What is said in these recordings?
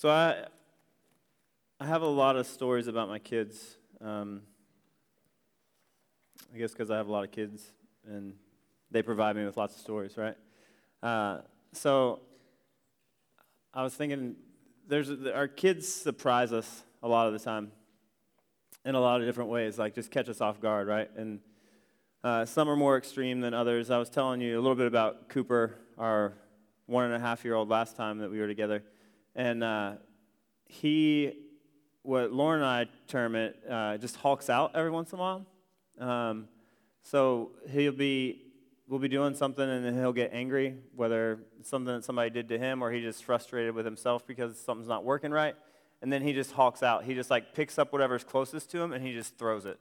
So I, I have a lot of stories about my kids. Um, I guess because I have a lot of kids and they provide me with lots of stories, right? Uh, so I was thinking, there's our kids surprise us a lot of the time in a lot of different ways, like just catch us off guard, right? And uh, some are more extreme than others. I was telling you a little bit about Cooper, our one and a half year old, last time that we were together. And uh, he, what Lauren and I term it, uh, just hulks out every once in a while. Um, so he'll be, we'll be doing something and then he'll get angry, whether it's something that somebody did to him or he's just frustrated with himself because something's not working right. And then he just hulks out. He just like picks up whatever's closest to him and he just throws it.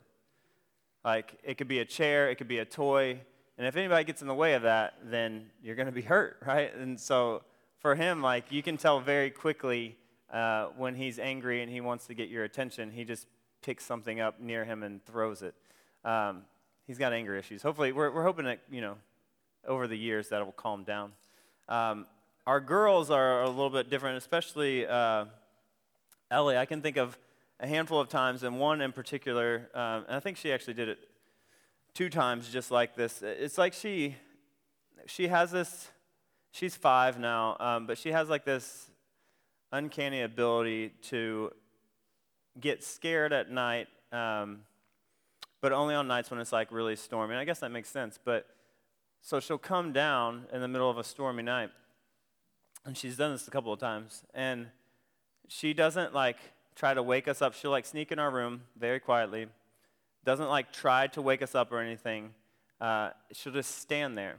Like it could be a chair, it could be a toy. And if anybody gets in the way of that, then you're going to be hurt, right? And so for him, like you can tell very quickly uh, when he's angry and he wants to get your attention, he just picks something up near him and throws it. Um, he's got anger issues. Hopefully, we're, we're hoping that, you know, over the years that will calm down. Um, our girls are a little bit different, especially uh, Ellie. I can think of a handful of times, and one in particular, um, and I think she actually did it two times just like this. It's like she, she has this she's five now, um, but she has like this uncanny ability to get scared at night, um, but only on nights when it's like really stormy. And I guess that makes sense. But so she'll come down in the middle of a stormy night, and she's done this a couple of times, and she doesn't like try to wake us up. She'll like sneak in our room very quietly, doesn't like try to wake us up or anything. Uh, she'll just stand there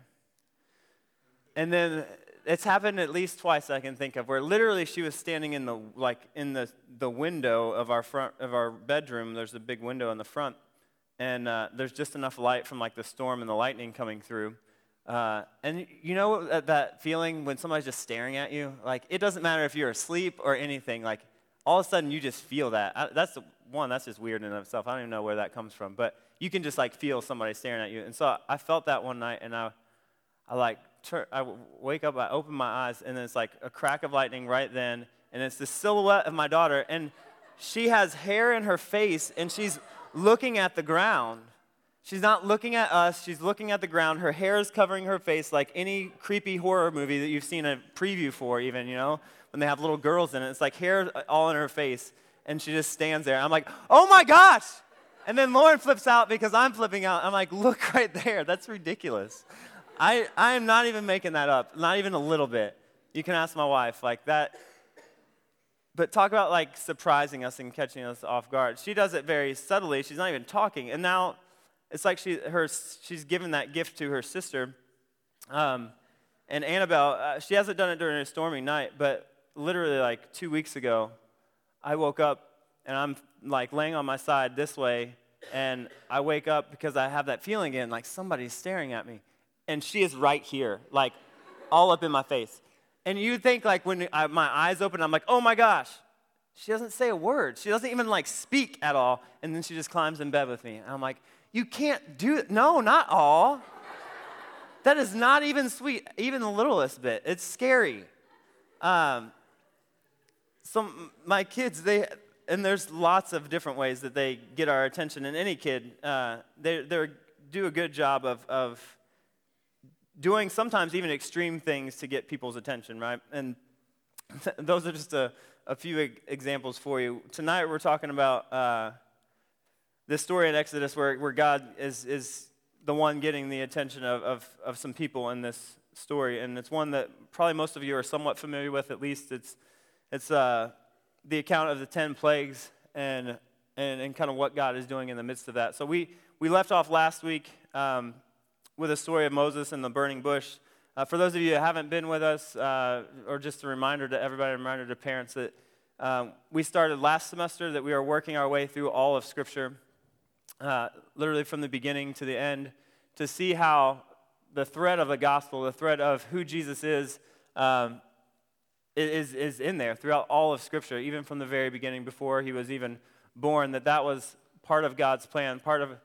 and then it's happened at least twice I can think of, where literally she was standing in the like in the the window of our front of our bedroom. There's a big window in the front, and uh, there's just enough light from like the storm and the lightning coming through. Uh, and you know that, that feeling when somebody's just staring at you? Like it doesn't matter if you're asleep or anything. Like all of a sudden you just feel that. I, that's the, one. That's just weird in itself. I don't even know where that comes from, but you can just like feel somebody staring at you. And so I felt that one night, and I, I like I wake up, I open my eyes, and then it's like a crack of lightning right then, and it's the silhouette of my daughter, and she has hair in her face, and she's looking at the ground. She's not looking at us, she's looking at the ground. Her hair is covering her face like any creepy horror movie that you've seen a preview for, even, you know, when they have little girls in it. It's like hair uh, all in her face, and she just stands there. I'm like, oh my gosh! And then Lauren flips out because I'm flipping out. I'm like, look right there. That's ridiculous. I, I am not even making that up, not even a little bit. You can ask my wife, like that. But talk about like surprising us and catching us off guard. She does it very subtly. She's not even talking. And now it's like she, her, she's given that gift to her sister. Um, and Annabelle, uh, she hasn't done it during a stormy night, but literally like two weeks ago, I woke up and I'm like laying on my side this way, and I wake up because I have that feeling again, like somebody's staring at me and she is right here, like all up in my face. And you think like when I, my eyes open, I'm like, oh my gosh. She doesn't say a word. She doesn't even like speak at all. And then she just climbs in bed with me. And I'm like, you can't do it. No, not all. that is not even sweet, even the littlest bit. It's scary. Um, so my kids, they, and there's lots of different ways that they get our attention. And any kid, uh, they they do a good job of, of doing sometimes even extreme things to get people's attention, right? And th- those are just a, a few examples for you. Tonight we're talking about uh, this story in Exodus where, where God is, is the one getting the attention of, of, of some people in this story. And it's one that probably most of you are somewhat familiar with, at least. It's, it's uh, the account of the 10 plagues and, and, and kind of what God is doing in the midst of that. So we, we left off last week. Um, with a story of Moses and the burning bush. Uh, for those of you that haven't been with us, uh, or just a reminder to everybody, a reminder to parents that um, we started last semester that we are working our way through all of Scripture, uh, literally from the beginning to the end, to see how the thread of the gospel, the thread of who Jesus is, um, is, is in there throughout all of Scripture, even from the very beginning before he was even born, that that was part of God's plan, part of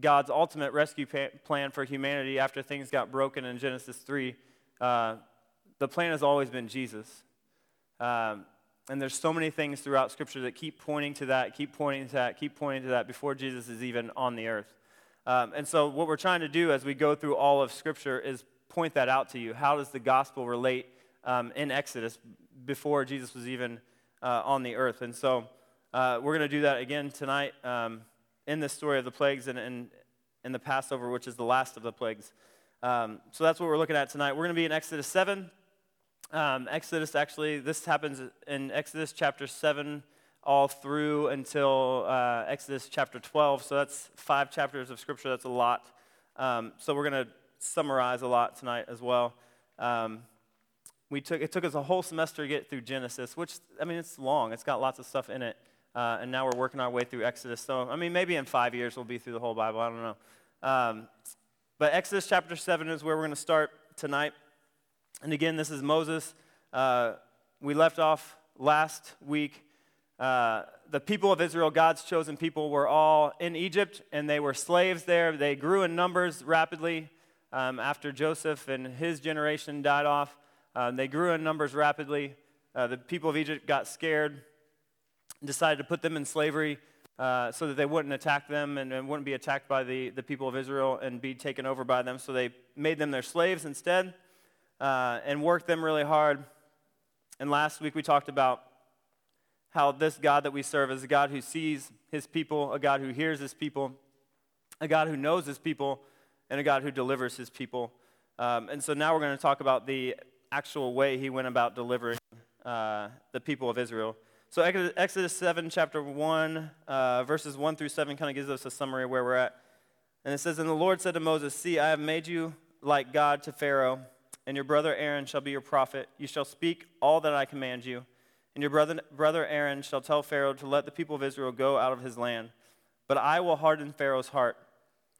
God's ultimate rescue plan for humanity after things got broken in Genesis 3, uh, the plan has always been Jesus. Um, and there's so many things throughout Scripture that keep pointing to that, keep pointing to that, keep pointing to that before Jesus is even on the earth. Um, and so, what we're trying to do as we go through all of Scripture is point that out to you. How does the gospel relate um, in Exodus before Jesus was even uh, on the earth? And so, uh, we're going to do that again tonight um, in the story of the plagues and in the Passover, which is the last of the plagues. Um, so, that's what we're looking at tonight. We're going to be in Exodus 7. Um, Exodus, actually, this happens in Exodus chapter 7 all through until uh, Exodus chapter 12. So that's five chapters of Scripture. That's a lot. Um, so we're going to summarize a lot tonight as well. Um, we took, it took us a whole semester to get through Genesis, which, I mean, it's long. It's got lots of stuff in it. Uh, and now we're working our way through Exodus. So, I mean, maybe in five years we'll be through the whole Bible. I don't know. Um, but Exodus chapter 7 is where we're going to start tonight. And again, this is Moses. Uh, we left off last week uh, the people of Israel, God's chosen people, were all in Egypt and they were slaves there. They grew in numbers rapidly um, after Joseph and his generation died off. Um, they grew in numbers rapidly. Uh, the people of Egypt got scared, decided to put them in slavery uh, so that they wouldn't attack them and, and, wouldn't be attacked by the, the people of Israel and be taken over by them. So they made them their slaves instead uh, and worked them really hard. And last week we talked about how this God that we serve is a God who sees his people, a God who hears his people, a God who knows his people, and a God who delivers his people. Um, and so now we're going to talk about the actual way he went about delivering uh, the people of Israel. So Exodus 7, chapter 1, uh, verses 1 through 7 kind of gives us a summary of where we're at. And it says, And the Lord said to Moses, See, I have made you like God to Pharaoh, and your brother Aaron shall be your prophet. You shall speak all that I command you. And your brother, brother Aaron shall tell Pharaoh to let the people of Israel go out of his land. But I will harden Pharaoh's heart.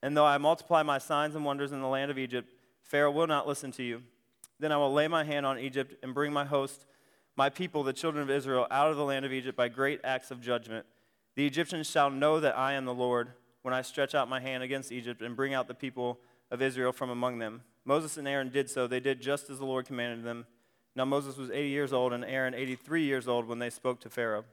And though I multiply my signs and wonders in the land of Egypt, Pharaoh will not listen to you. Then I will lay my hand on Egypt and bring my host, my people, the children of Israel, out of the land of Egypt by great acts of judgment. The Egyptians shall know that I am the Lord when I stretch out my hand against Egypt and bring out the people of Israel from among them. Moses and Aaron did so. They did just as the Lord commanded them. Now Moses was 80 years old and Aaron 83 years old when they spoke to Pharaoh.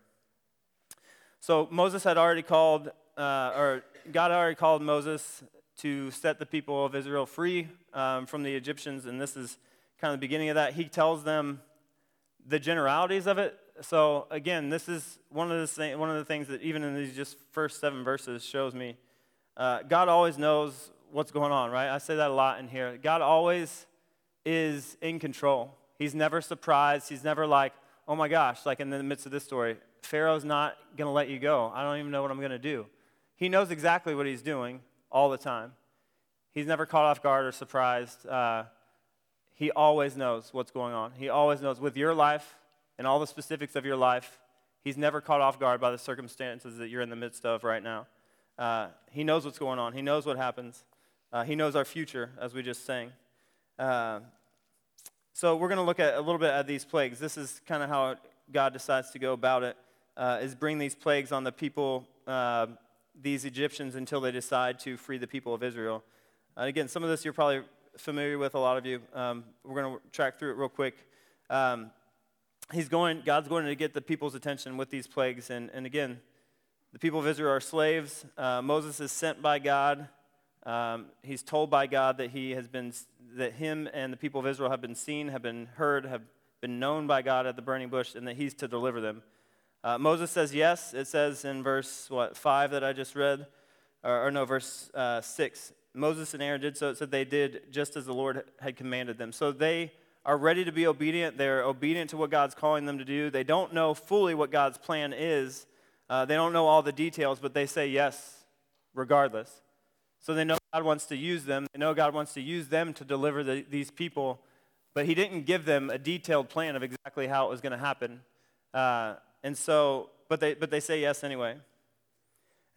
So Moses had already called, uh, or God already called Moses to set the people of Israel free um, from the Egyptians, and this is kind of the beginning of that. He tells them the generalities of it. So again, this is one of the one of the things that even in these just first seven verses shows me. Uh, God always knows what's going on, right? I say that a lot in here. God always is in control. He's never surprised. He's never like, oh my gosh, like in the midst of this story, Pharaoh's not going to let you go. I don't even know what I'm going to do. He knows exactly what he's doing all the time. He's never caught off guard or surprised. Uh, he always knows what's going on. He always knows with your life and all the specifics of your life. He's never caught off guard by the circumstances that you're in the midst of right now. Uh, he knows what's going on. He knows what happens. Uh, he knows our future, as we just sang. Uh, so we're going to look at a little bit at these plagues. This is kind of how God decides to go about it: uh, is bring these plagues on the people, uh, these Egyptians, until they decide to free the people of Israel. Uh, again, some of this you're probably familiar with, a lot of you. Um, we're going to track through it real quick. Um, he's going, God's going to get the people's attention with these plagues. And, and again, the people of Israel are slaves. Uh, Moses is sent by God. Um, he's told by God that he has been that him and the people of Israel have been seen, have been heard, have been known by God at the burning bush, and that he's to deliver them. Uh, Moses says yes. It says in verse what five that I just read, or, or no, verse uh, six. Moses and Aaron did so. It said they did just as the Lord had commanded them. So they are ready to be obedient. They're obedient to what God's calling them to do. They don't know fully what God's plan is. Uh, they don't know all the details, but they say yes regardless. So they know God wants to use them. They know God wants to use them to deliver the, these people, but He didn't give them a detailed plan of exactly how it was going to happen. Uh, and so, but they, but they say yes anyway.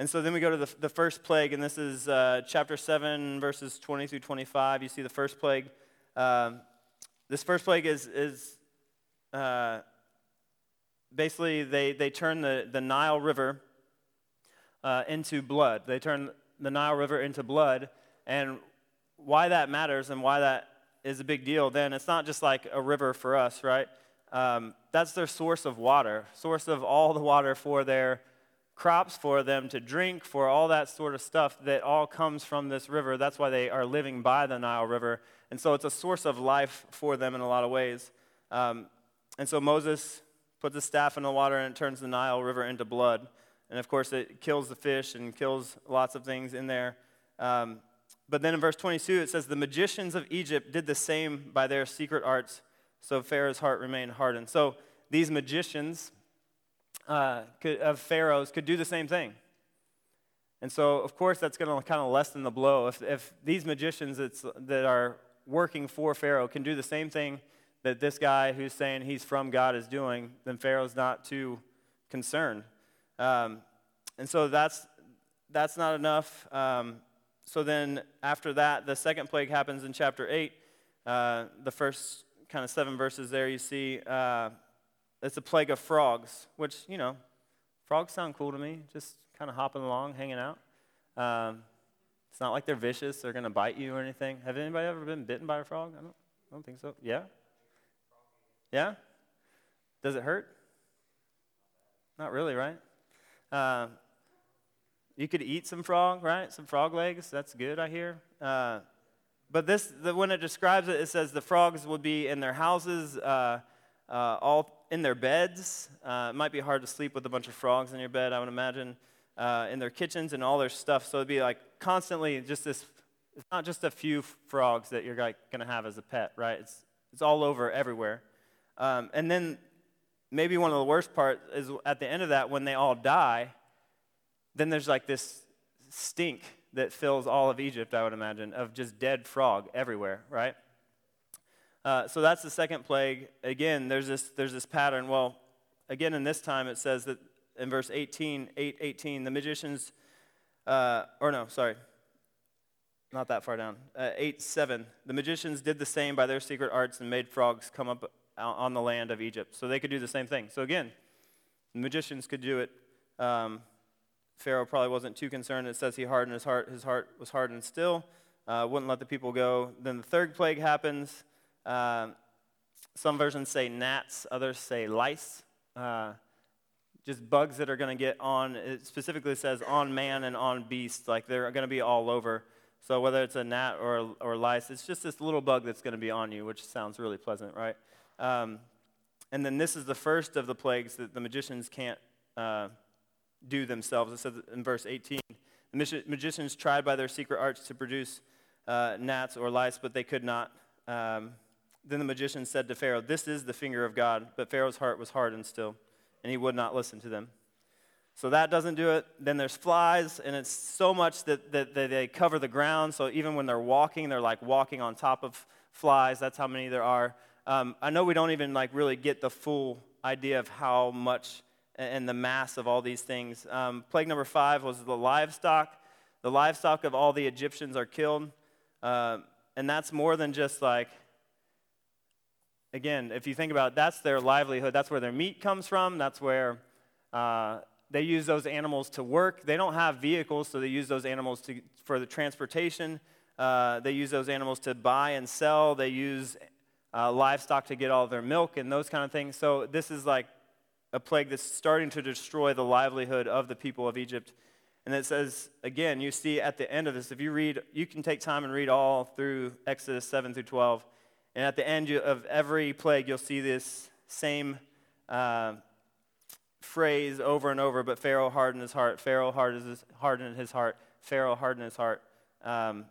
And so then we go to the, the first plague, and this is uh, chapter 7, verses 20 through 25. You see the first plague. Um, this first plague is, is uh, basically they, they turn the, the Nile River uh, into blood. They turn the Nile River into blood. And why that matters and why that is a big deal, then it's not just like a river for us, right? um, that's their source of water, source of all the water for their crops, for them to drink, for all that sort of stuff that all comes from this river. That's why they are living by the Nile River. And so it's a source of life for them in a lot of ways. Um, and so Moses puts a staff in the water and it turns the Nile River into blood. And of course, it kills the fish and kills lots of things in there. Um, but then in verse 22, it says, The magicians of Egypt did the same by their secret arts, so Pharaoh's heart remained hardened. So these magicians uh, could, of Pharaoh's could do the same thing. And so, of course, that's going to kind of lessen the blow. If, if these magicians that are working for Pharaoh can do the same thing that this guy who's saying he's from God is doing, then Pharaoh's not too concerned. Um, and so that's, that's not enough. Um, so then after that, the second plague happens in chapter 8. Uh, the first kind of seven verses there, you see uh, it's a plague of frogs, which, you know, frogs sound cool to me, just kind of hopping along, hanging out. Um, it's not like they're vicious, they're going to bite you or anything. Have anybody ever been bitten by a frog? I don't, I don't think so. Yeah? Yeah? Does it hurt? Not really, right? Uh, you could eat some frog, right? Some frog legs. That's good, I hear. Uh, but this, the, when it describes it, it says the frogs would be in their houses, uh, uh, all in their beds. Uh, it might be hard to sleep with a bunch of frogs in your bed, I would imagine. Uh, in their kitchens and all their stuff. So it'd be like constantly just this. It's not just a few frogs that you're like going to have as a pet, right? It's it's all over everywhere. Um, and then maybe one of the worst parts is at the end of that when they all die then there's like this stink that fills all of Egypt, I would imagine, of just dead frog everywhere, right? Uh, so that's the second plague. Again, there's this, there's this pattern. Well, again, in this time, it says that in verse 18, 8, 18, the magicians, uh, or no, sorry, not that far down, uh, 8, 7, the magicians did the same by their secret arts and made frogs come up on the land of Egypt. So they could do the same thing. So again, the magicians could do it. Um, Pharaoh probably wasn't too concerned. It says he hardened his heart. His heart was hardened still, uh, wouldn't let the people go. Then the third plague happens. Uh, some versions say gnats, others say lice. Uh, just bugs that are going to get on, it specifically says on man and on beast, like they're going to be all over. So whether it's a gnat or, or lice, it's just this little bug that's going to be on you, which sounds really pleasant, right? Um, and then this is the first of the plagues that the magicians can't uh, do themselves. It says in verse 18 the magicians tried by their secret arts to produce uh, gnats or lice, but they could not. Um, then the magician said to Pharaoh, This is the finger of God. But Pharaoh's heart was hardened still, and he would not listen to them. So that doesn't do it. Then there's flies, and it's so much that, that, that, they cover the ground. So even when they're walking, they're like walking on top of flies. That's how many there are. Um, I know we don't even like really get the full idea of how much and the mass of all these things. Um, plague number five was the livestock. The livestock of all the Egyptians are killed. Uh, and that's more than just like, again, if you think about it, that's their livelihood. That's where their meat comes from. That's where uh, they use those animals to work. They don't have vehicles, so they use those animals to, for the transportation. Uh, they use those animals to buy and sell. They use uh, livestock to get all their milk and those kind of things. So this is like a plague that's starting to destroy the livelihood of the people of Egypt. And it says, again, you see at the end of this, if you read, you can take time and read all through Exodus 7 through 12. And at the end of every plague, you'll see this same uh, phrase over and over, but Pharaoh hardened his heart. Pharaoh hardened his, heart. Pharaoh hardened his heart. Um,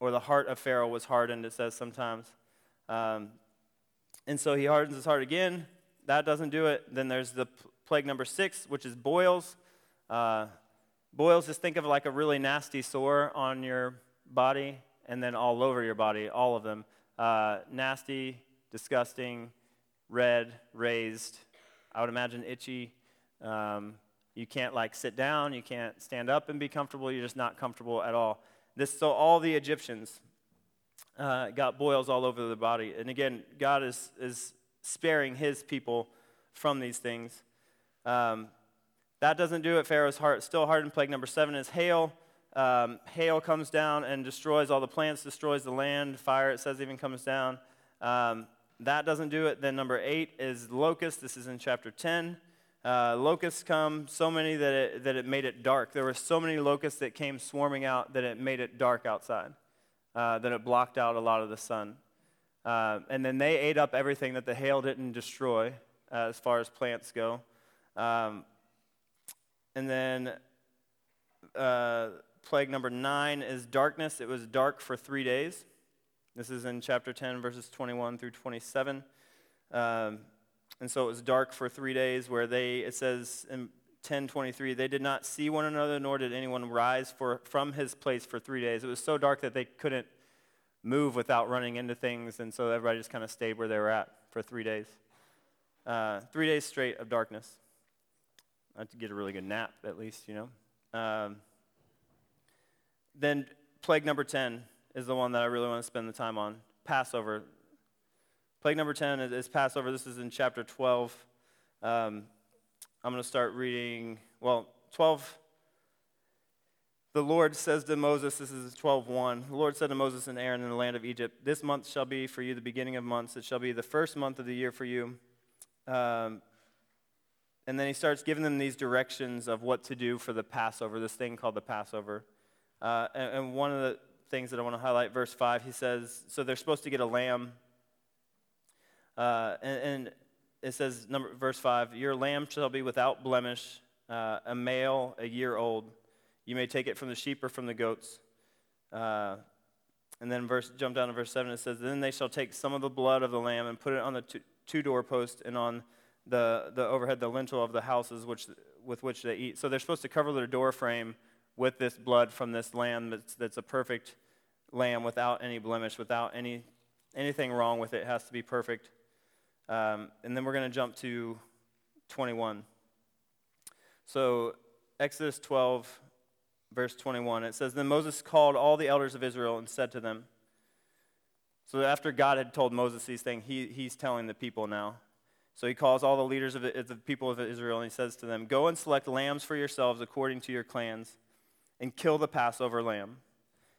or the heart of Pharaoh was hardened, it says sometimes. Um, and so he hardens his heart again that doesn't do it. Then there's the plague number six, which is boils. Uh, boils, just think of like a really nasty sore on your body and then all over your body, all of them. Uh, nasty, disgusting, red, raised. I would imagine itchy. Um, you can't like sit down, you can't stand up and be comfortable, you're just not comfortable at all. This, so all the Egyptians uh, got boils all over the body. And again, God is, is sparing his people from these things. Um, that doesn't do it. Pharaoh's heart still hardened. Plague number seven is hail. Um, hail comes down and destroys all the plants, destroys the land. Fire, it says, even comes down. Um, that doesn't do it. Then number eight is locust. This is in chapter 10. Uh, locusts come so many that it, that it made it dark. There were so many locusts that came swarming out that it made it dark outside, uh, that it blocked out a lot of the sun. Uh, and then they ate up everything that the hail didn't destroy uh, as far as plants go. Um, and then uh, plague number nine is darkness. It was dark for three days. This is in chapter 10, verses 21 through 27. Um, and so it was dark for three days, where they, it says in 1023, they did not see one another, nor did anyone rise for, from his place for three days. It was so dark that they couldn't move without running into things, and so everybody just kind of stayed where they were at for three days. Uh, three days straight of darkness. I had to get a really good nap, at least, you know. Um, then plague number 10 is the one that I really want to spend the time on Passover. Plague number 10 is, Passover. This is in chapter 12. Um, I'm going to start reading, well, 12. The Lord says to Moses, this is 12:1. The Lord said to Moses and Aaron in the land of Egypt, This month shall be for you the beginning of months. It shall be the first month of the year for you. Um, and then he starts giving them these directions of what to do for the Passover, this thing called the Passover. Uh, and, and one of the things that I want to highlight, verse 5, he says, So they're supposed to get a lamb uh, and, and, it says, number, verse 5 Your lamb shall be without blemish, uh, a male, a year old. You may take it from the sheep or from the goats. Uh, and then verse, jump down to verse 7, it says, Then they shall take some of the blood of the lamb and put it on the two, two doorposts and on the, the overhead, the lintel of the houses which, with which they eat. So they're supposed to cover their door frame with this blood from this lamb that's, that's a perfect lamb without any blemish, without any, anything wrong with it. It has to be perfect. Um, and then we're going to jump to 21. So, Exodus 12, verse 21, it says Then Moses called all the elders of Israel and said to them, So, after God had told Moses these things, he, he's telling the people now. So, he calls all the leaders of the, of the people of Israel and he says to them, Go and select lambs for yourselves according to your clans, and kill the Passover lamb.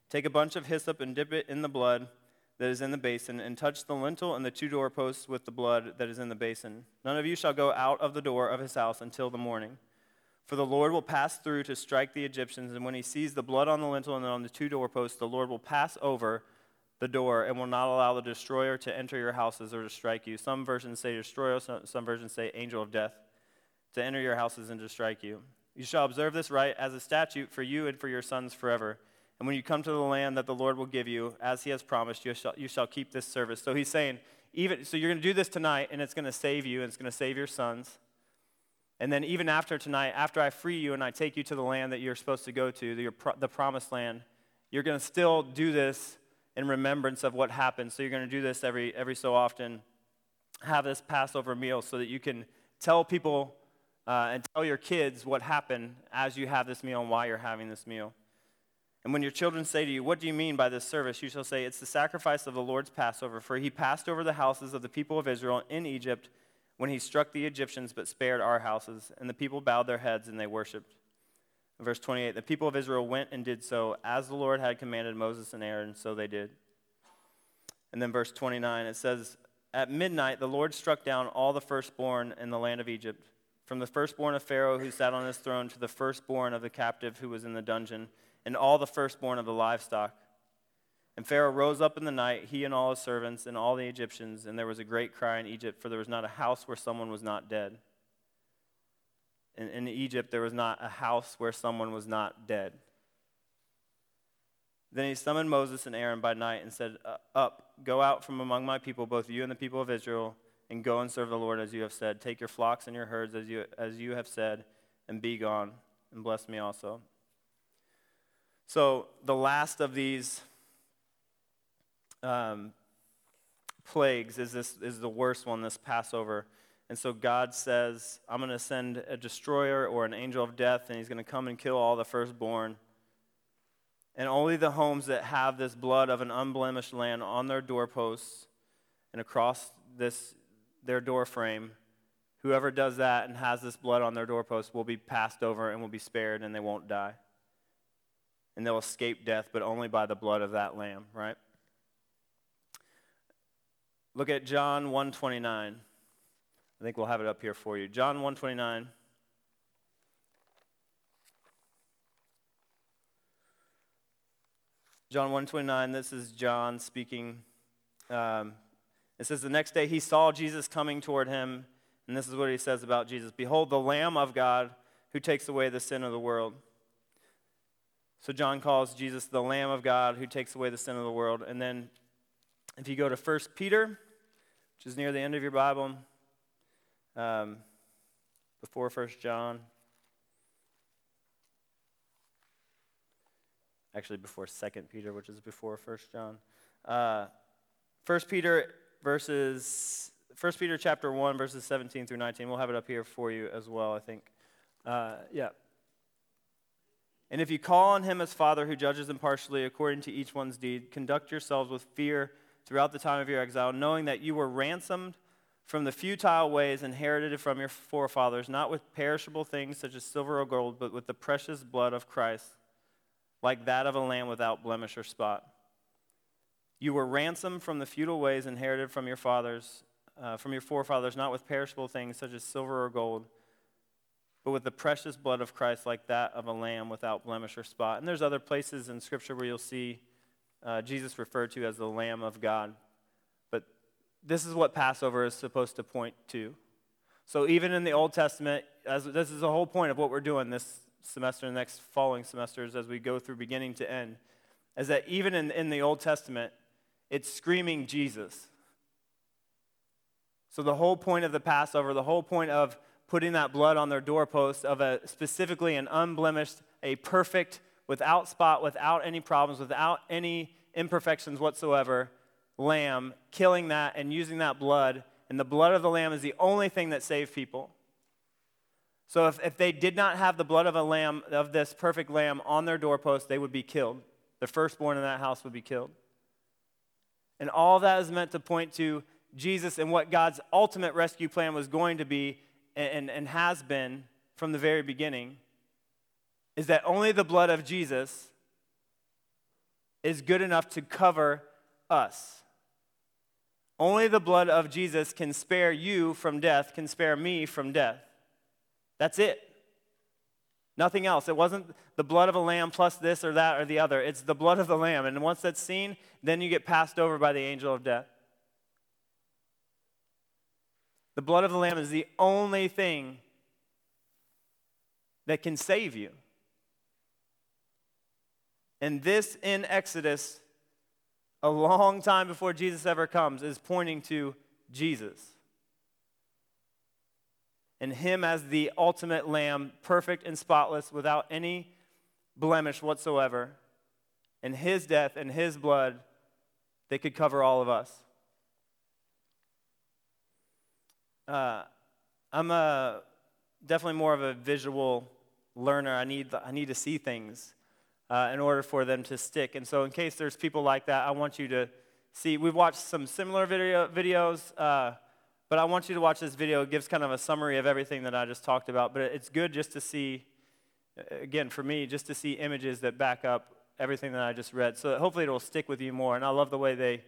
Take a bunch of hyssop and dip it in the blood that is in the basin, and touch the lintel and the two doorposts with the blood that is in the basin. None of you shall go out of the door of his house until the morning. For the Lord will pass through to strike the Egyptians, and when he sees the blood on the lintel and on the two doorposts, the Lord will pass over the door and will not allow the destroyer to enter your houses or to strike you. Some versions say destroyer, some versions say angel of death, to enter your houses and to strike you. You shall observe this rite as a statute for you and for your sons forever and when you come to the land that the Lord will give you, as he has promised, you shall, you shall keep this service. So he's saying, even, so you're going to do this tonight, and it's going to save you, and it's going to save your sons. And then even after tonight, after I free you and I take you to the land that you're supposed to go to, the, the promised land, you're going to still do this in remembrance of what happened. So you're going to do this every, every so often. Have this Passover meal so that you can tell people uh, and tell your kids what happened as you have this meal and why you're having this meal. And when your children say to you, What do you mean by this service? you shall say, It's the sacrifice of the Lord's Passover, for he passed over the houses of the people of Israel in Egypt when he struck the Egyptians, but spared our houses. And the people bowed their heads and they worshiped. verse 28 The people of Israel went and did so, as the Lord had commanded Moses and Aaron, so they did. And then verse 29, it says, At midnight the Lord struck down all the firstborn in the land of Egypt, from the firstborn of Pharaoh who sat on his throne to the firstborn of the captive who was in the dungeon and all the firstborn of the livestock. And Pharaoh rose up in the night, he and all his servants and all the Egyptians, and there was a great cry in Egypt, for there was not a house where someone was not dead. In, in Egypt, there was not a house where someone was not dead. Then he summoned Moses and Aaron by night and said, uh, Up, go out from among my people, both you and the people of Israel, and go and serve the Lord as you have said. Take your flocks and your herds as you, as you have said, and be gone, and bless me also. So, the last of these um, plagues is, this, is the worst one, this Passover. And so, God says, I'm going to send a destroyer or an angel of death, and he's going to come and kill all the firstborn. And only the homes that have this blood of an unblemished lamb on their doorposts and across this, their door frame, whoever does that and has this blood on their doorpost will be passed over and will be spared, and they won't die and they'll escape death, but only by the blood of that lamb, right? look at John 129. I think we'll have it up here for you. John 129. John 129, this is John speaking. Um, it says, The next day he saw Jesus coming toward him, and this is what he says about Jesus Behold, the Lamb of God who takes away the sin of the world. So John calls Jesus the Lamb of God who takes away the sin of the world. And then if you go to 1 Peter, which is near the end of your Bible, um, before 1 John, actually before 2 Peter, which is before 1 John. Uh, 1 Peter verses 1 Peter chapter 1 verses 17 through 19. We'll have it up here for you as well, I think. Uh, yeah. And if you call on him as Father who judges impartially according to each one's deed, conduct yourselves with fear throughout the time of your exile, knowing that you were ransomed from the futile ways inherited from your forefathers, not with perishable things such as silver or gold, but with the precious blood of Christ, like that of a lamb without blemish or spot. You were ransomed from the futile ways inherited from your fathers, uh, from your forefathers, not with perishable things such as silver or gold but with the precious blood of Christ, like that of a lamb without blemish or spot. And there's other places in Scripture where you'll see uh, Jesus referred to as the Lamb of God. But this is what Passover is supposed to point to. So even in the Old Testament, as, this is the whole point of what we're doing this semester and next following semesters as we go through beginning to end, is that even in, in the Old Testament, it's screaming Jesus. So the whole point of the Passover, the whole point of putting that blood on their doorpost of a specifically an unblemished, a perfect, without spot, without any problems, without any imperfections whatsoever, lamb, killing that and using that blood. And the blood of the lamb is the only thing that saved people. So if, if they did not have the blood of a lamb, of this perfect lamb on their doorpost, they would be killed. The firstborn in that house would be killed. And all that is meant to point to Jesus and what God's ultimate rescue plan was going to be and, and has been from the very beginning is that only the blood of Jesus is good enough to cover us. Only the blood of Jesus can spare you from death, can spare me from death. That's it. Nothing else. It wasn't the blood of a lamb plus this or that or the other. It's the blood of the lamb. And once that's seen, then you get passed over by the angel of death. The blood of the Lamb is the only thing that can save you. And this in Exodus, a long time before Jesus ever comes, is pointing to Jesus. And Him as the ultimate Lamb, perfect and spotless, without any blemish whatsoever. And His death and His blood, they could cover all of us uh, I'm a, definitely more of a visual learner. I need, I need to see things uh, in order for them to stick. And so, in case there's people like that, I want you to see. We've watched some similar video, videos, uh, but I want you to watch this video. It gives kind of a summary of everything that I just talked about. But it's good just to see, again, for me, just to see images that back up everything that I just read. So hopefully it will stick with you more. And I love the way they,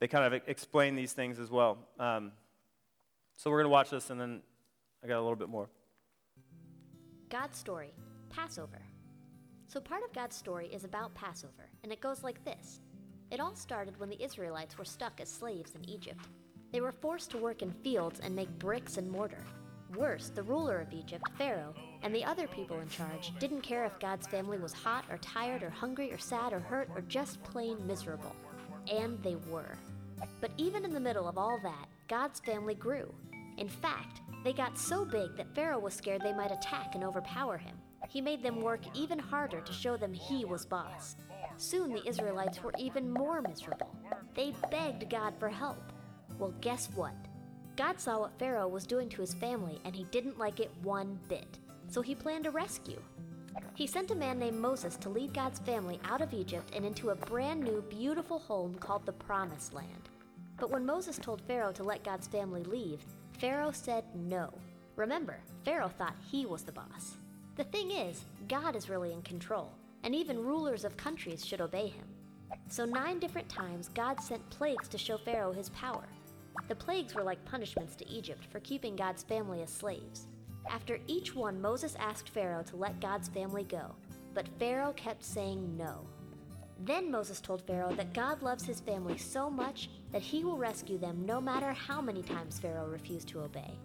they kind of explain these things as well. Um, so we're going to watch this and then I got a little bit more. God's story Passover. So part of God's story is about Passover, and it goes like this It all started when the Israelites were stuck as slaves in Egypt. They were forced to work in fields and make bricks and mortar. Worse, the ruler of Egypt, Pharaoh, and the other people in charge didn't care if God's family was hot or tired or hungry or sad or hurt or just plain miserable. And they were. But even in the middle of all that, God's family grew. In fact, they got so big that Pharaoh was scared they might attack and overpower him. He made them work even harder to show them he was boss. Soon the Israelites were even more miserable. They begged God for help. Well, guess what? God saw what Pharaoh was doing to his family and he didn't like it one bit. So he planned a rescue. He sent a man named Moses to lead God's family out of Egypt and into a brand new, beautiful home called the Promised Land. But when Moses told Pharaoh to let God's family leave, Pharaoh said no. Remember, Pharaoh thought he was the boss. The thing is, God is really in control, and even rulers of countries should obey him. So, nine different times, God sent plagues to show Pharaoh his power. The plagues were like punishments to Egypt for keeping God's family as slaves. After each one, Moses asked Pharaoh to let God's family go, but Pharaoh kept saying no. Then Moses told Pharaoh that God loves his family so much that he will rescue them no matter how many times Pharaoh refused to obey.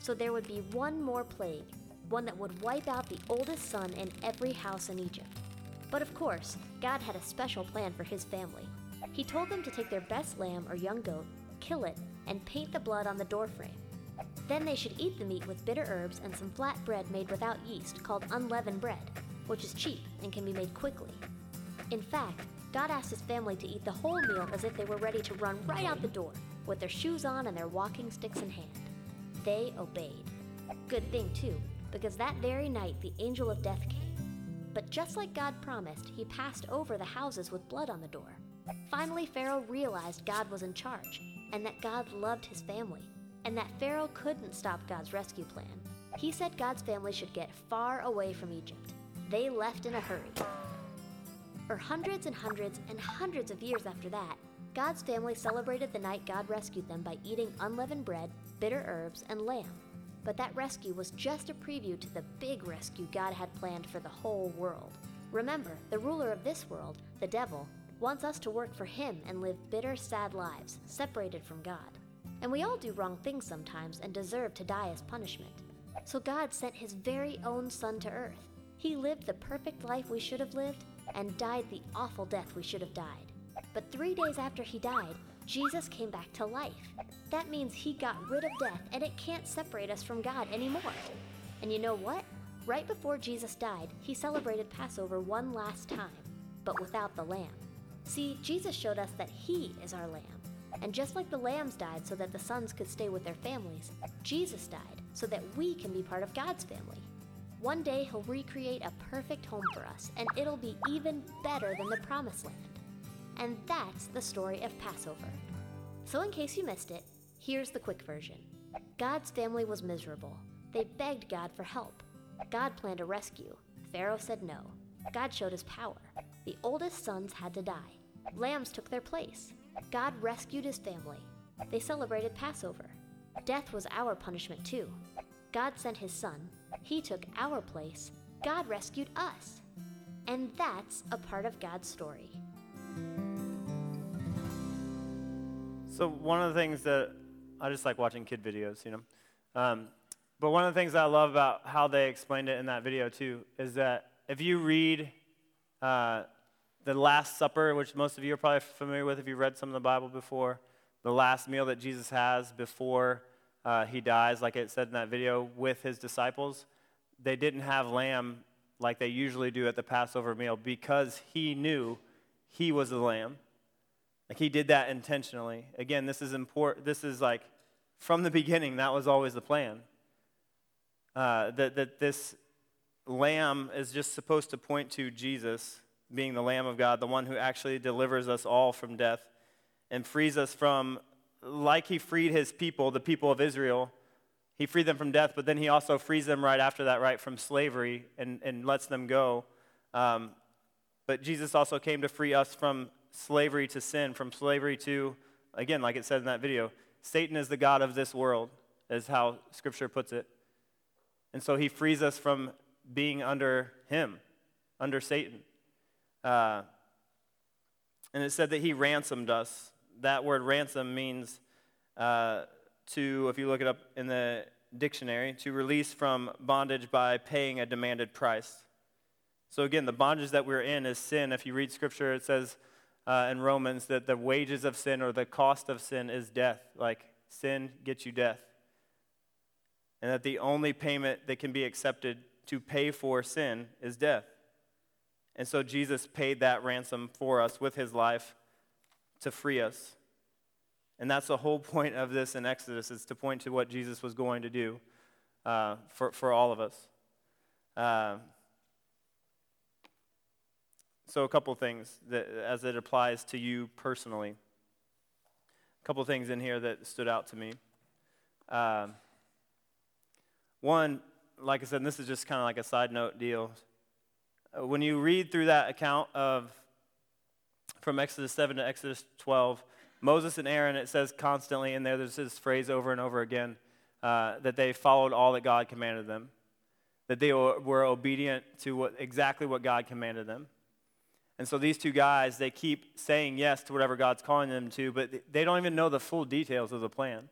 So there would be one more plague, one that would wipe out the oldest son in every house in Egypt. But of course, God had a special plan for his family. He told them to take their best lamb or young goat, kill it, and paint the blood on the doorframe. Then they should eat the meat with bitter herbs and some flat bread made without yeast called unleavened bread, which is cheap and can be made quickly. In fact, God asked his family to eat the whole meal as if they were ready to run right out the door, with their shoes on and their walking sticks in hand. They obeyed. Good thing, too, because that very night the angel of death came. But just like God promised, he passed over the houses with blood on the door. Finally, Pharaoh realized God was in charge, and that God loved his family, and that Pharaoh couldn't stop God's rescue plan. He said God's family should get far away from Egypt. They left in a hurry. For hundreds and hundreds and hundreds of years after that, God's family celebrated the night God rescued them by eating unleavened bread, bitter herbs, and lamb. But that rescue was just a preview to the big rescue God had planned for the whole world. Remember, the ruler of this world, the devil, wants us to work for him and live bitter, sad lives, separated from God. And we all do wrong things sometimes and deserve to die as punishment. So God sent his very own son to earth. He lived the perfect life we should have lived and died the awful death we should have died. But three days after he died, Jesus came back to life. That means he got rid of death and it can't separate us from God anymore. And you know what? Right before Jesus died, he celebrated Passover one last time, but without the lamb. See, Jesus showed us that he is our lamb. And just like the lambs died so that the sons could stay with their families, Jesus died so that we can be part of God's family. One day he'll recreate a perfect home for us, and it'll be even better than the promised land. And that's the story of Passover. So, in case you missed it, here's the quick version God's family was miserable. They begged God for help. God planned a rescue. Pharaoh said no. God showed his power. The oldest sons had to die. Lambs took their place. God rescued his family. They celebrated Passover. Death was our punishment, too. God sent his son, he took our place. God rescued us. And that's a part of God's story. So, one of the things that I just like watching kid videos, you know. Um, but one of the things I love about how they explained it in that video, too, is that if you read uh, the Last Supper, which most of you are probably familiar with if you've read some of the Bible before, the last meal that Jesus has before uh, he dies, like it said in that video, with his disciples, they didn't have lamb like they usually do at the Passover meal because he knew he was the lamb. Like he did that intentionally. Again, this is important. This is like from the beginning, that was always the plan. Uh, that, that this lamb is just supposed to point to Jesus being the Lamb of God, the one who actually delivers us all from death and frees us from, like he freed his people, the people of Israel he freed them from death, but then he also frees them right after that, right, from slavery and, and lets them go. Um, but Jesus also came to free us from slavery to sin, from slavery to, again, like it said in that video, Satan is the God of this world, is how Scripture puts it. And so he frees us from being under him, under Satan. Uh, and it said that he ransomed us. That word ransom means uh, to, if you look it up in the dictionary, to release from bondage by paying a demanded price. So, again, the bondage that we're in is sin. If you read scripture, it says uh, in Romans that the wages of sin or the cost of sin is death. Like, sin gets you death. And that the only payment that can be accepted to pay for sin is death. And so, Jesus paid that ransom for us with his life to free us. And that's the whole point of this in Exodus, is to point to what Jesus was going to do uh, for, for all of us. Uh, so, a couple things that, as it applies to you personally. A couple things in here that stood out to me. Uh, one, like I said, this is just kind of like a side note deal. Uh, when you read through that account of from Exodus 7 to Exodus 12, Moses and Aaron, it says constantly in there, there's this phrase over and over again uh, that they followed all that God commanded them, that they were obedient to what, exactly what God commanded them. And so these two guys, they keep saying yes to whatever God's calling them to, but they don't even know the full details of the plan.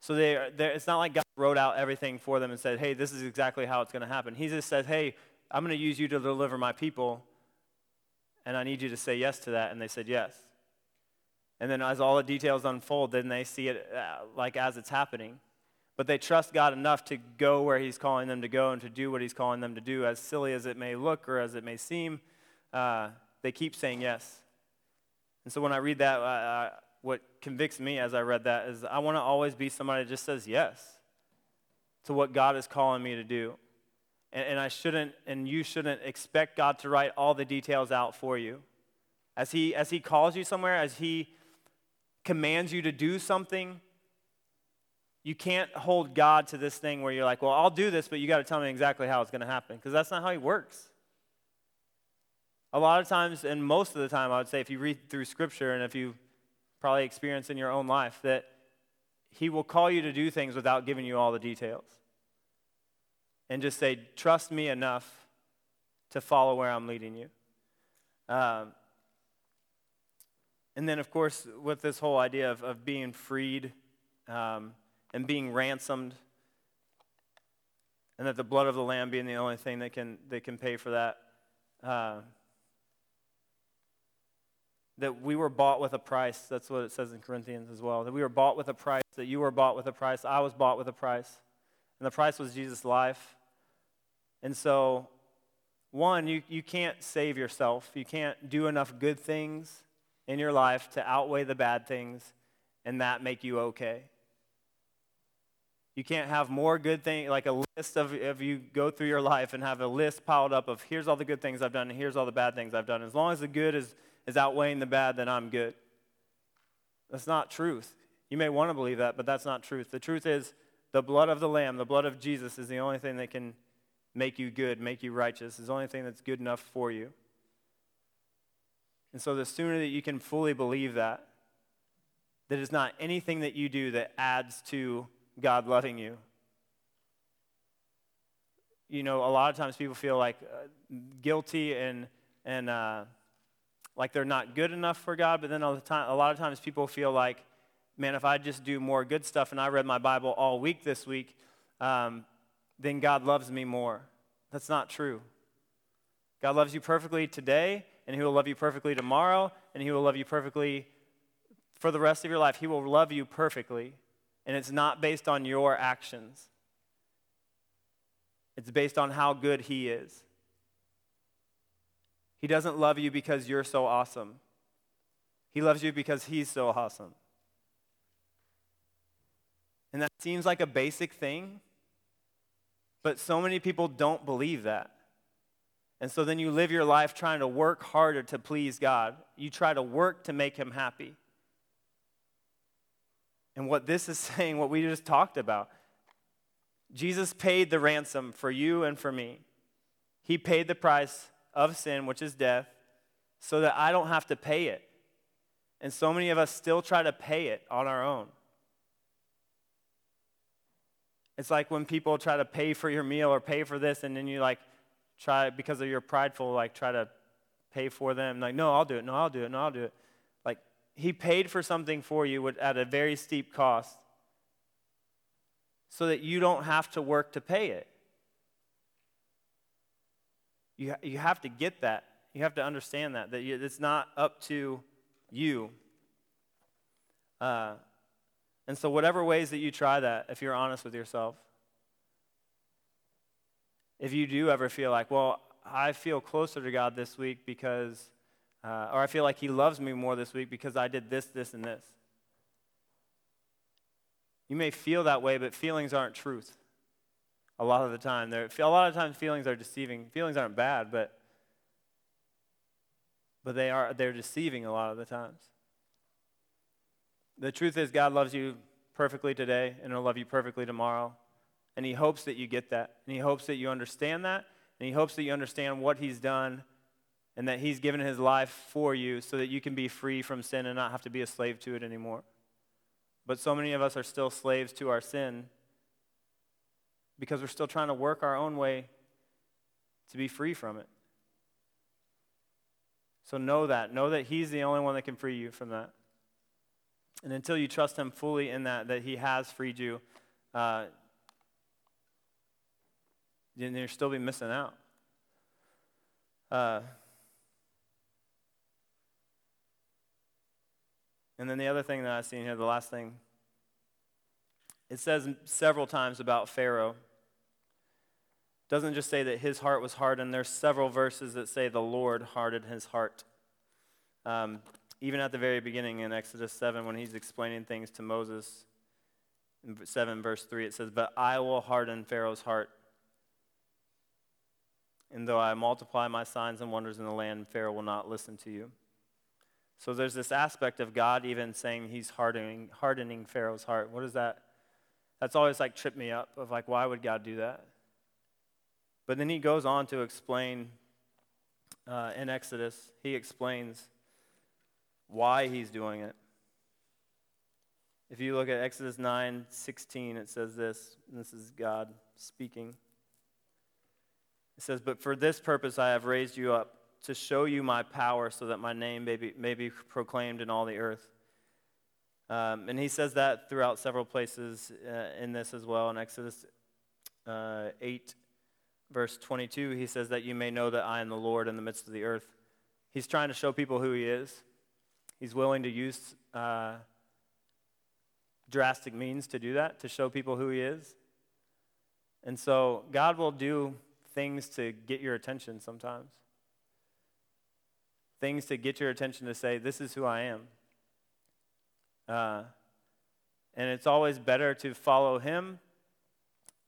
So they it's not like God wrote out everything for them and said, hey, this is exactly how it's going to happen. He just said, hey, I'm going to use you to deliver my people, and I need you to say yes to that. And they said yes. And then as all the details unfold, then they see it uh, like as it's happening. But they trust God enough to go where He's calling them to go and to do what He's calling them to do, as silly as it may look or as it may seem uh, they keep saying yes. And so when I read that, uh, what convicts me as I read that is I want to always be somebody that just says yes to what God is calling me to do. And, and I shouldn't, and you shouldn't expect God to write all the details out for you. As he, as he calls you somewhere, as He commands you to do something, you can't hold God to this thing where you're like, well, I'll do this, but you got to tell me exactly how it's going to happen, because that's not how He works. A lot of times, and most of the time, I would say, if you read through Scripture and if you probably experience in your own life, that He will call you to do things without giving you all the details. And just say, trust me enough to follow where I'm leading you. Um, and then, of course, with this whole idea of, of being freed um, and being ransomed, and that the blood of the Lamb being the only thing that can, that can pay for that. Uh, that we were bought with a price. That's what it says in Corinthians as well. That we were bought with a price, that you were bought with a price. I was bought with a price. And the price was Jesus' life. And so, one, you, you can't save yourself. You can't do enough good things in your life to outweigh the bad things and that make you okay. You can't have more good things, like a list of, if you go through your life and have a list piled up of here's all the good things I've done and here's all the bad things I've done. As long as the good is is outweighing the bad, then I'm good. That's not truth. You may want to believe that, but that's not truth. The truth is the blood of the Lamb, the blood of Jesus, is the only thing that can make you good, make you righteous, is the only thing that's good enough for you. And so the sooner that you can fully believe that, that it's not anything that you do that adds to God loving you. You know, a lot of times people feel like uh, guilty and, and uh, like they're not good enough for God, but then a lot of times people feel like, man, if I just do more good stuff and I read my Bible all week this week, um, then God loves me more. That's not true. God loves you perfectly today, and He will love you perfectly tomorrow, and He will love you perfectly for the rest of your life. He will love you perfectly, and it's not based on your actions, it's based on how good He is. He doesn't love you because you're so awesome. He loves you because he's so awesome. And that seems like a basic thing, but so many people don't believe that. And so then you live your life trying to work harder to please God. You try to work to make him happy. And what this is saying, what we just talked about, Jesus paid the ransom for you and for me. He paid the price of sin, which is death, so that I don't have to pay it. And so many of us still try to pay it on our own. It's like when people try to pay for your meal or pay for this, and then you like try, because of your prideful, like try to pay for them. Like, no, I'll do it. No, I'll do it. No, I'll do it. Like, he paid for something for you at a very steep cost so that you don't have to work to pay it. You, you have to get that. You have to understand that, that it's not up to you. Uh, and so, whatever ways that you try that, if you're honest with yourself, if you do ever feel like, well, I feel closer to God this week because, uh, or I feel like He loves me more this week because I did this, this, and this. You may feel that way, but feelings aren't truth a lot of the time. They're, a lot of times feelings are deceiving. Feelings aren't bad, but, but they are, they're deceiving a lot of the times. The truth is, God loves you perfectly today, and He'll love you perfectly tomorrow. And He hopes that you get that. And He hopes that you understand that. And He hopes that you understand what He's done and that He's given His life for you so that you can be free from sin and not have to be a slave to it anymore. But so many of us are still slaves to our sin because we're still trying to work our own way to be free from it. So know that. Know that He's the only one that can free you from that. And until you trust Him fully in that, that He has freed you, uh, then you'll still be missing out. Uh, and then the other thing that I've seen here, the last thing, it says several times about Pharaoh. Doesn't just say that his heart was hardened. There's several verses that say the Lord hardened his heart. Um, even at the very beginning in Exodus 7, when he's explaining things to Moses, in 7 verse 3, it says, But I will harden Pharaoh's heart. And though I multiply my signs and wonders in the land, Pharaoh will not listen to you. So there's this aspect of God even saying he's hardening, hardening Pharaoh's heart. What is that? That's always like tripped me up of like, why would God do that? But then he goes on to explain uh, in Exodus, he explains why he's doing it. If you look at Exodus 9 16, it says this, this is God speaking. It says, But for this purpose I have raised you up, to show you my power, so that my name may be, may be proclaimed in all the earth. Um, and he says that throughout several places uh, in this as well. In Exodus uh, 8, verse 22, he says that you may know that I am the Lord in the midst of the earth. He's trying to show people who he is. He's willing to use uh, drastic means to do that, to show people who he is. And so God will do things to get your attention sometimes. Things to get your attention to say, This is who I am. Uh, and it's always better to follow him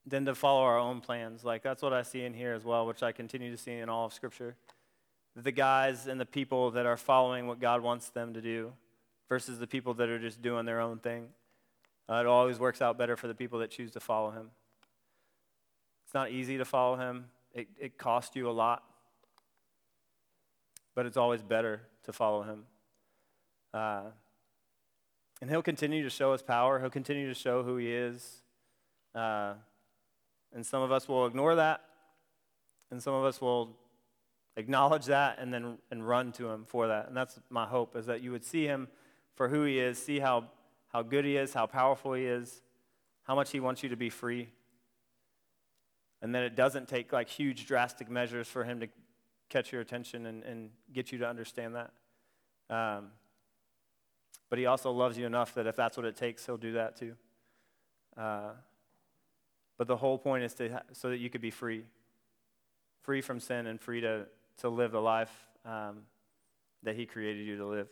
than to follow our own plans. Like, that's what I see in here as well, which I continue to see in all of Scripture. The guys and the people that are following what God wants them to do versus the people that are just doing their own thing. Uh, it always works out better for the people that choose to follow him. It's not easy to follow him, it, it costs you a lot, but it's always better to follow him. Uh, and he'll continue to show his power, he'll continue to show who he is. Uh, and some of us will ignore that, and some of us will acknowledge that and then and run to him for that. And that's my hope is that you would see him for who he is, see how, how good he is, how powerful he is, how much he wants you to be free. And then it doesn't take like huge drastic measures for him to catch your attention and, and get you to understand that. Um, but he also loves you enough that if that's what it takes, he'll do that too. Uh, but the whole point is to so that you could be free, free from sin and free to, to live the life um, that he created you to live.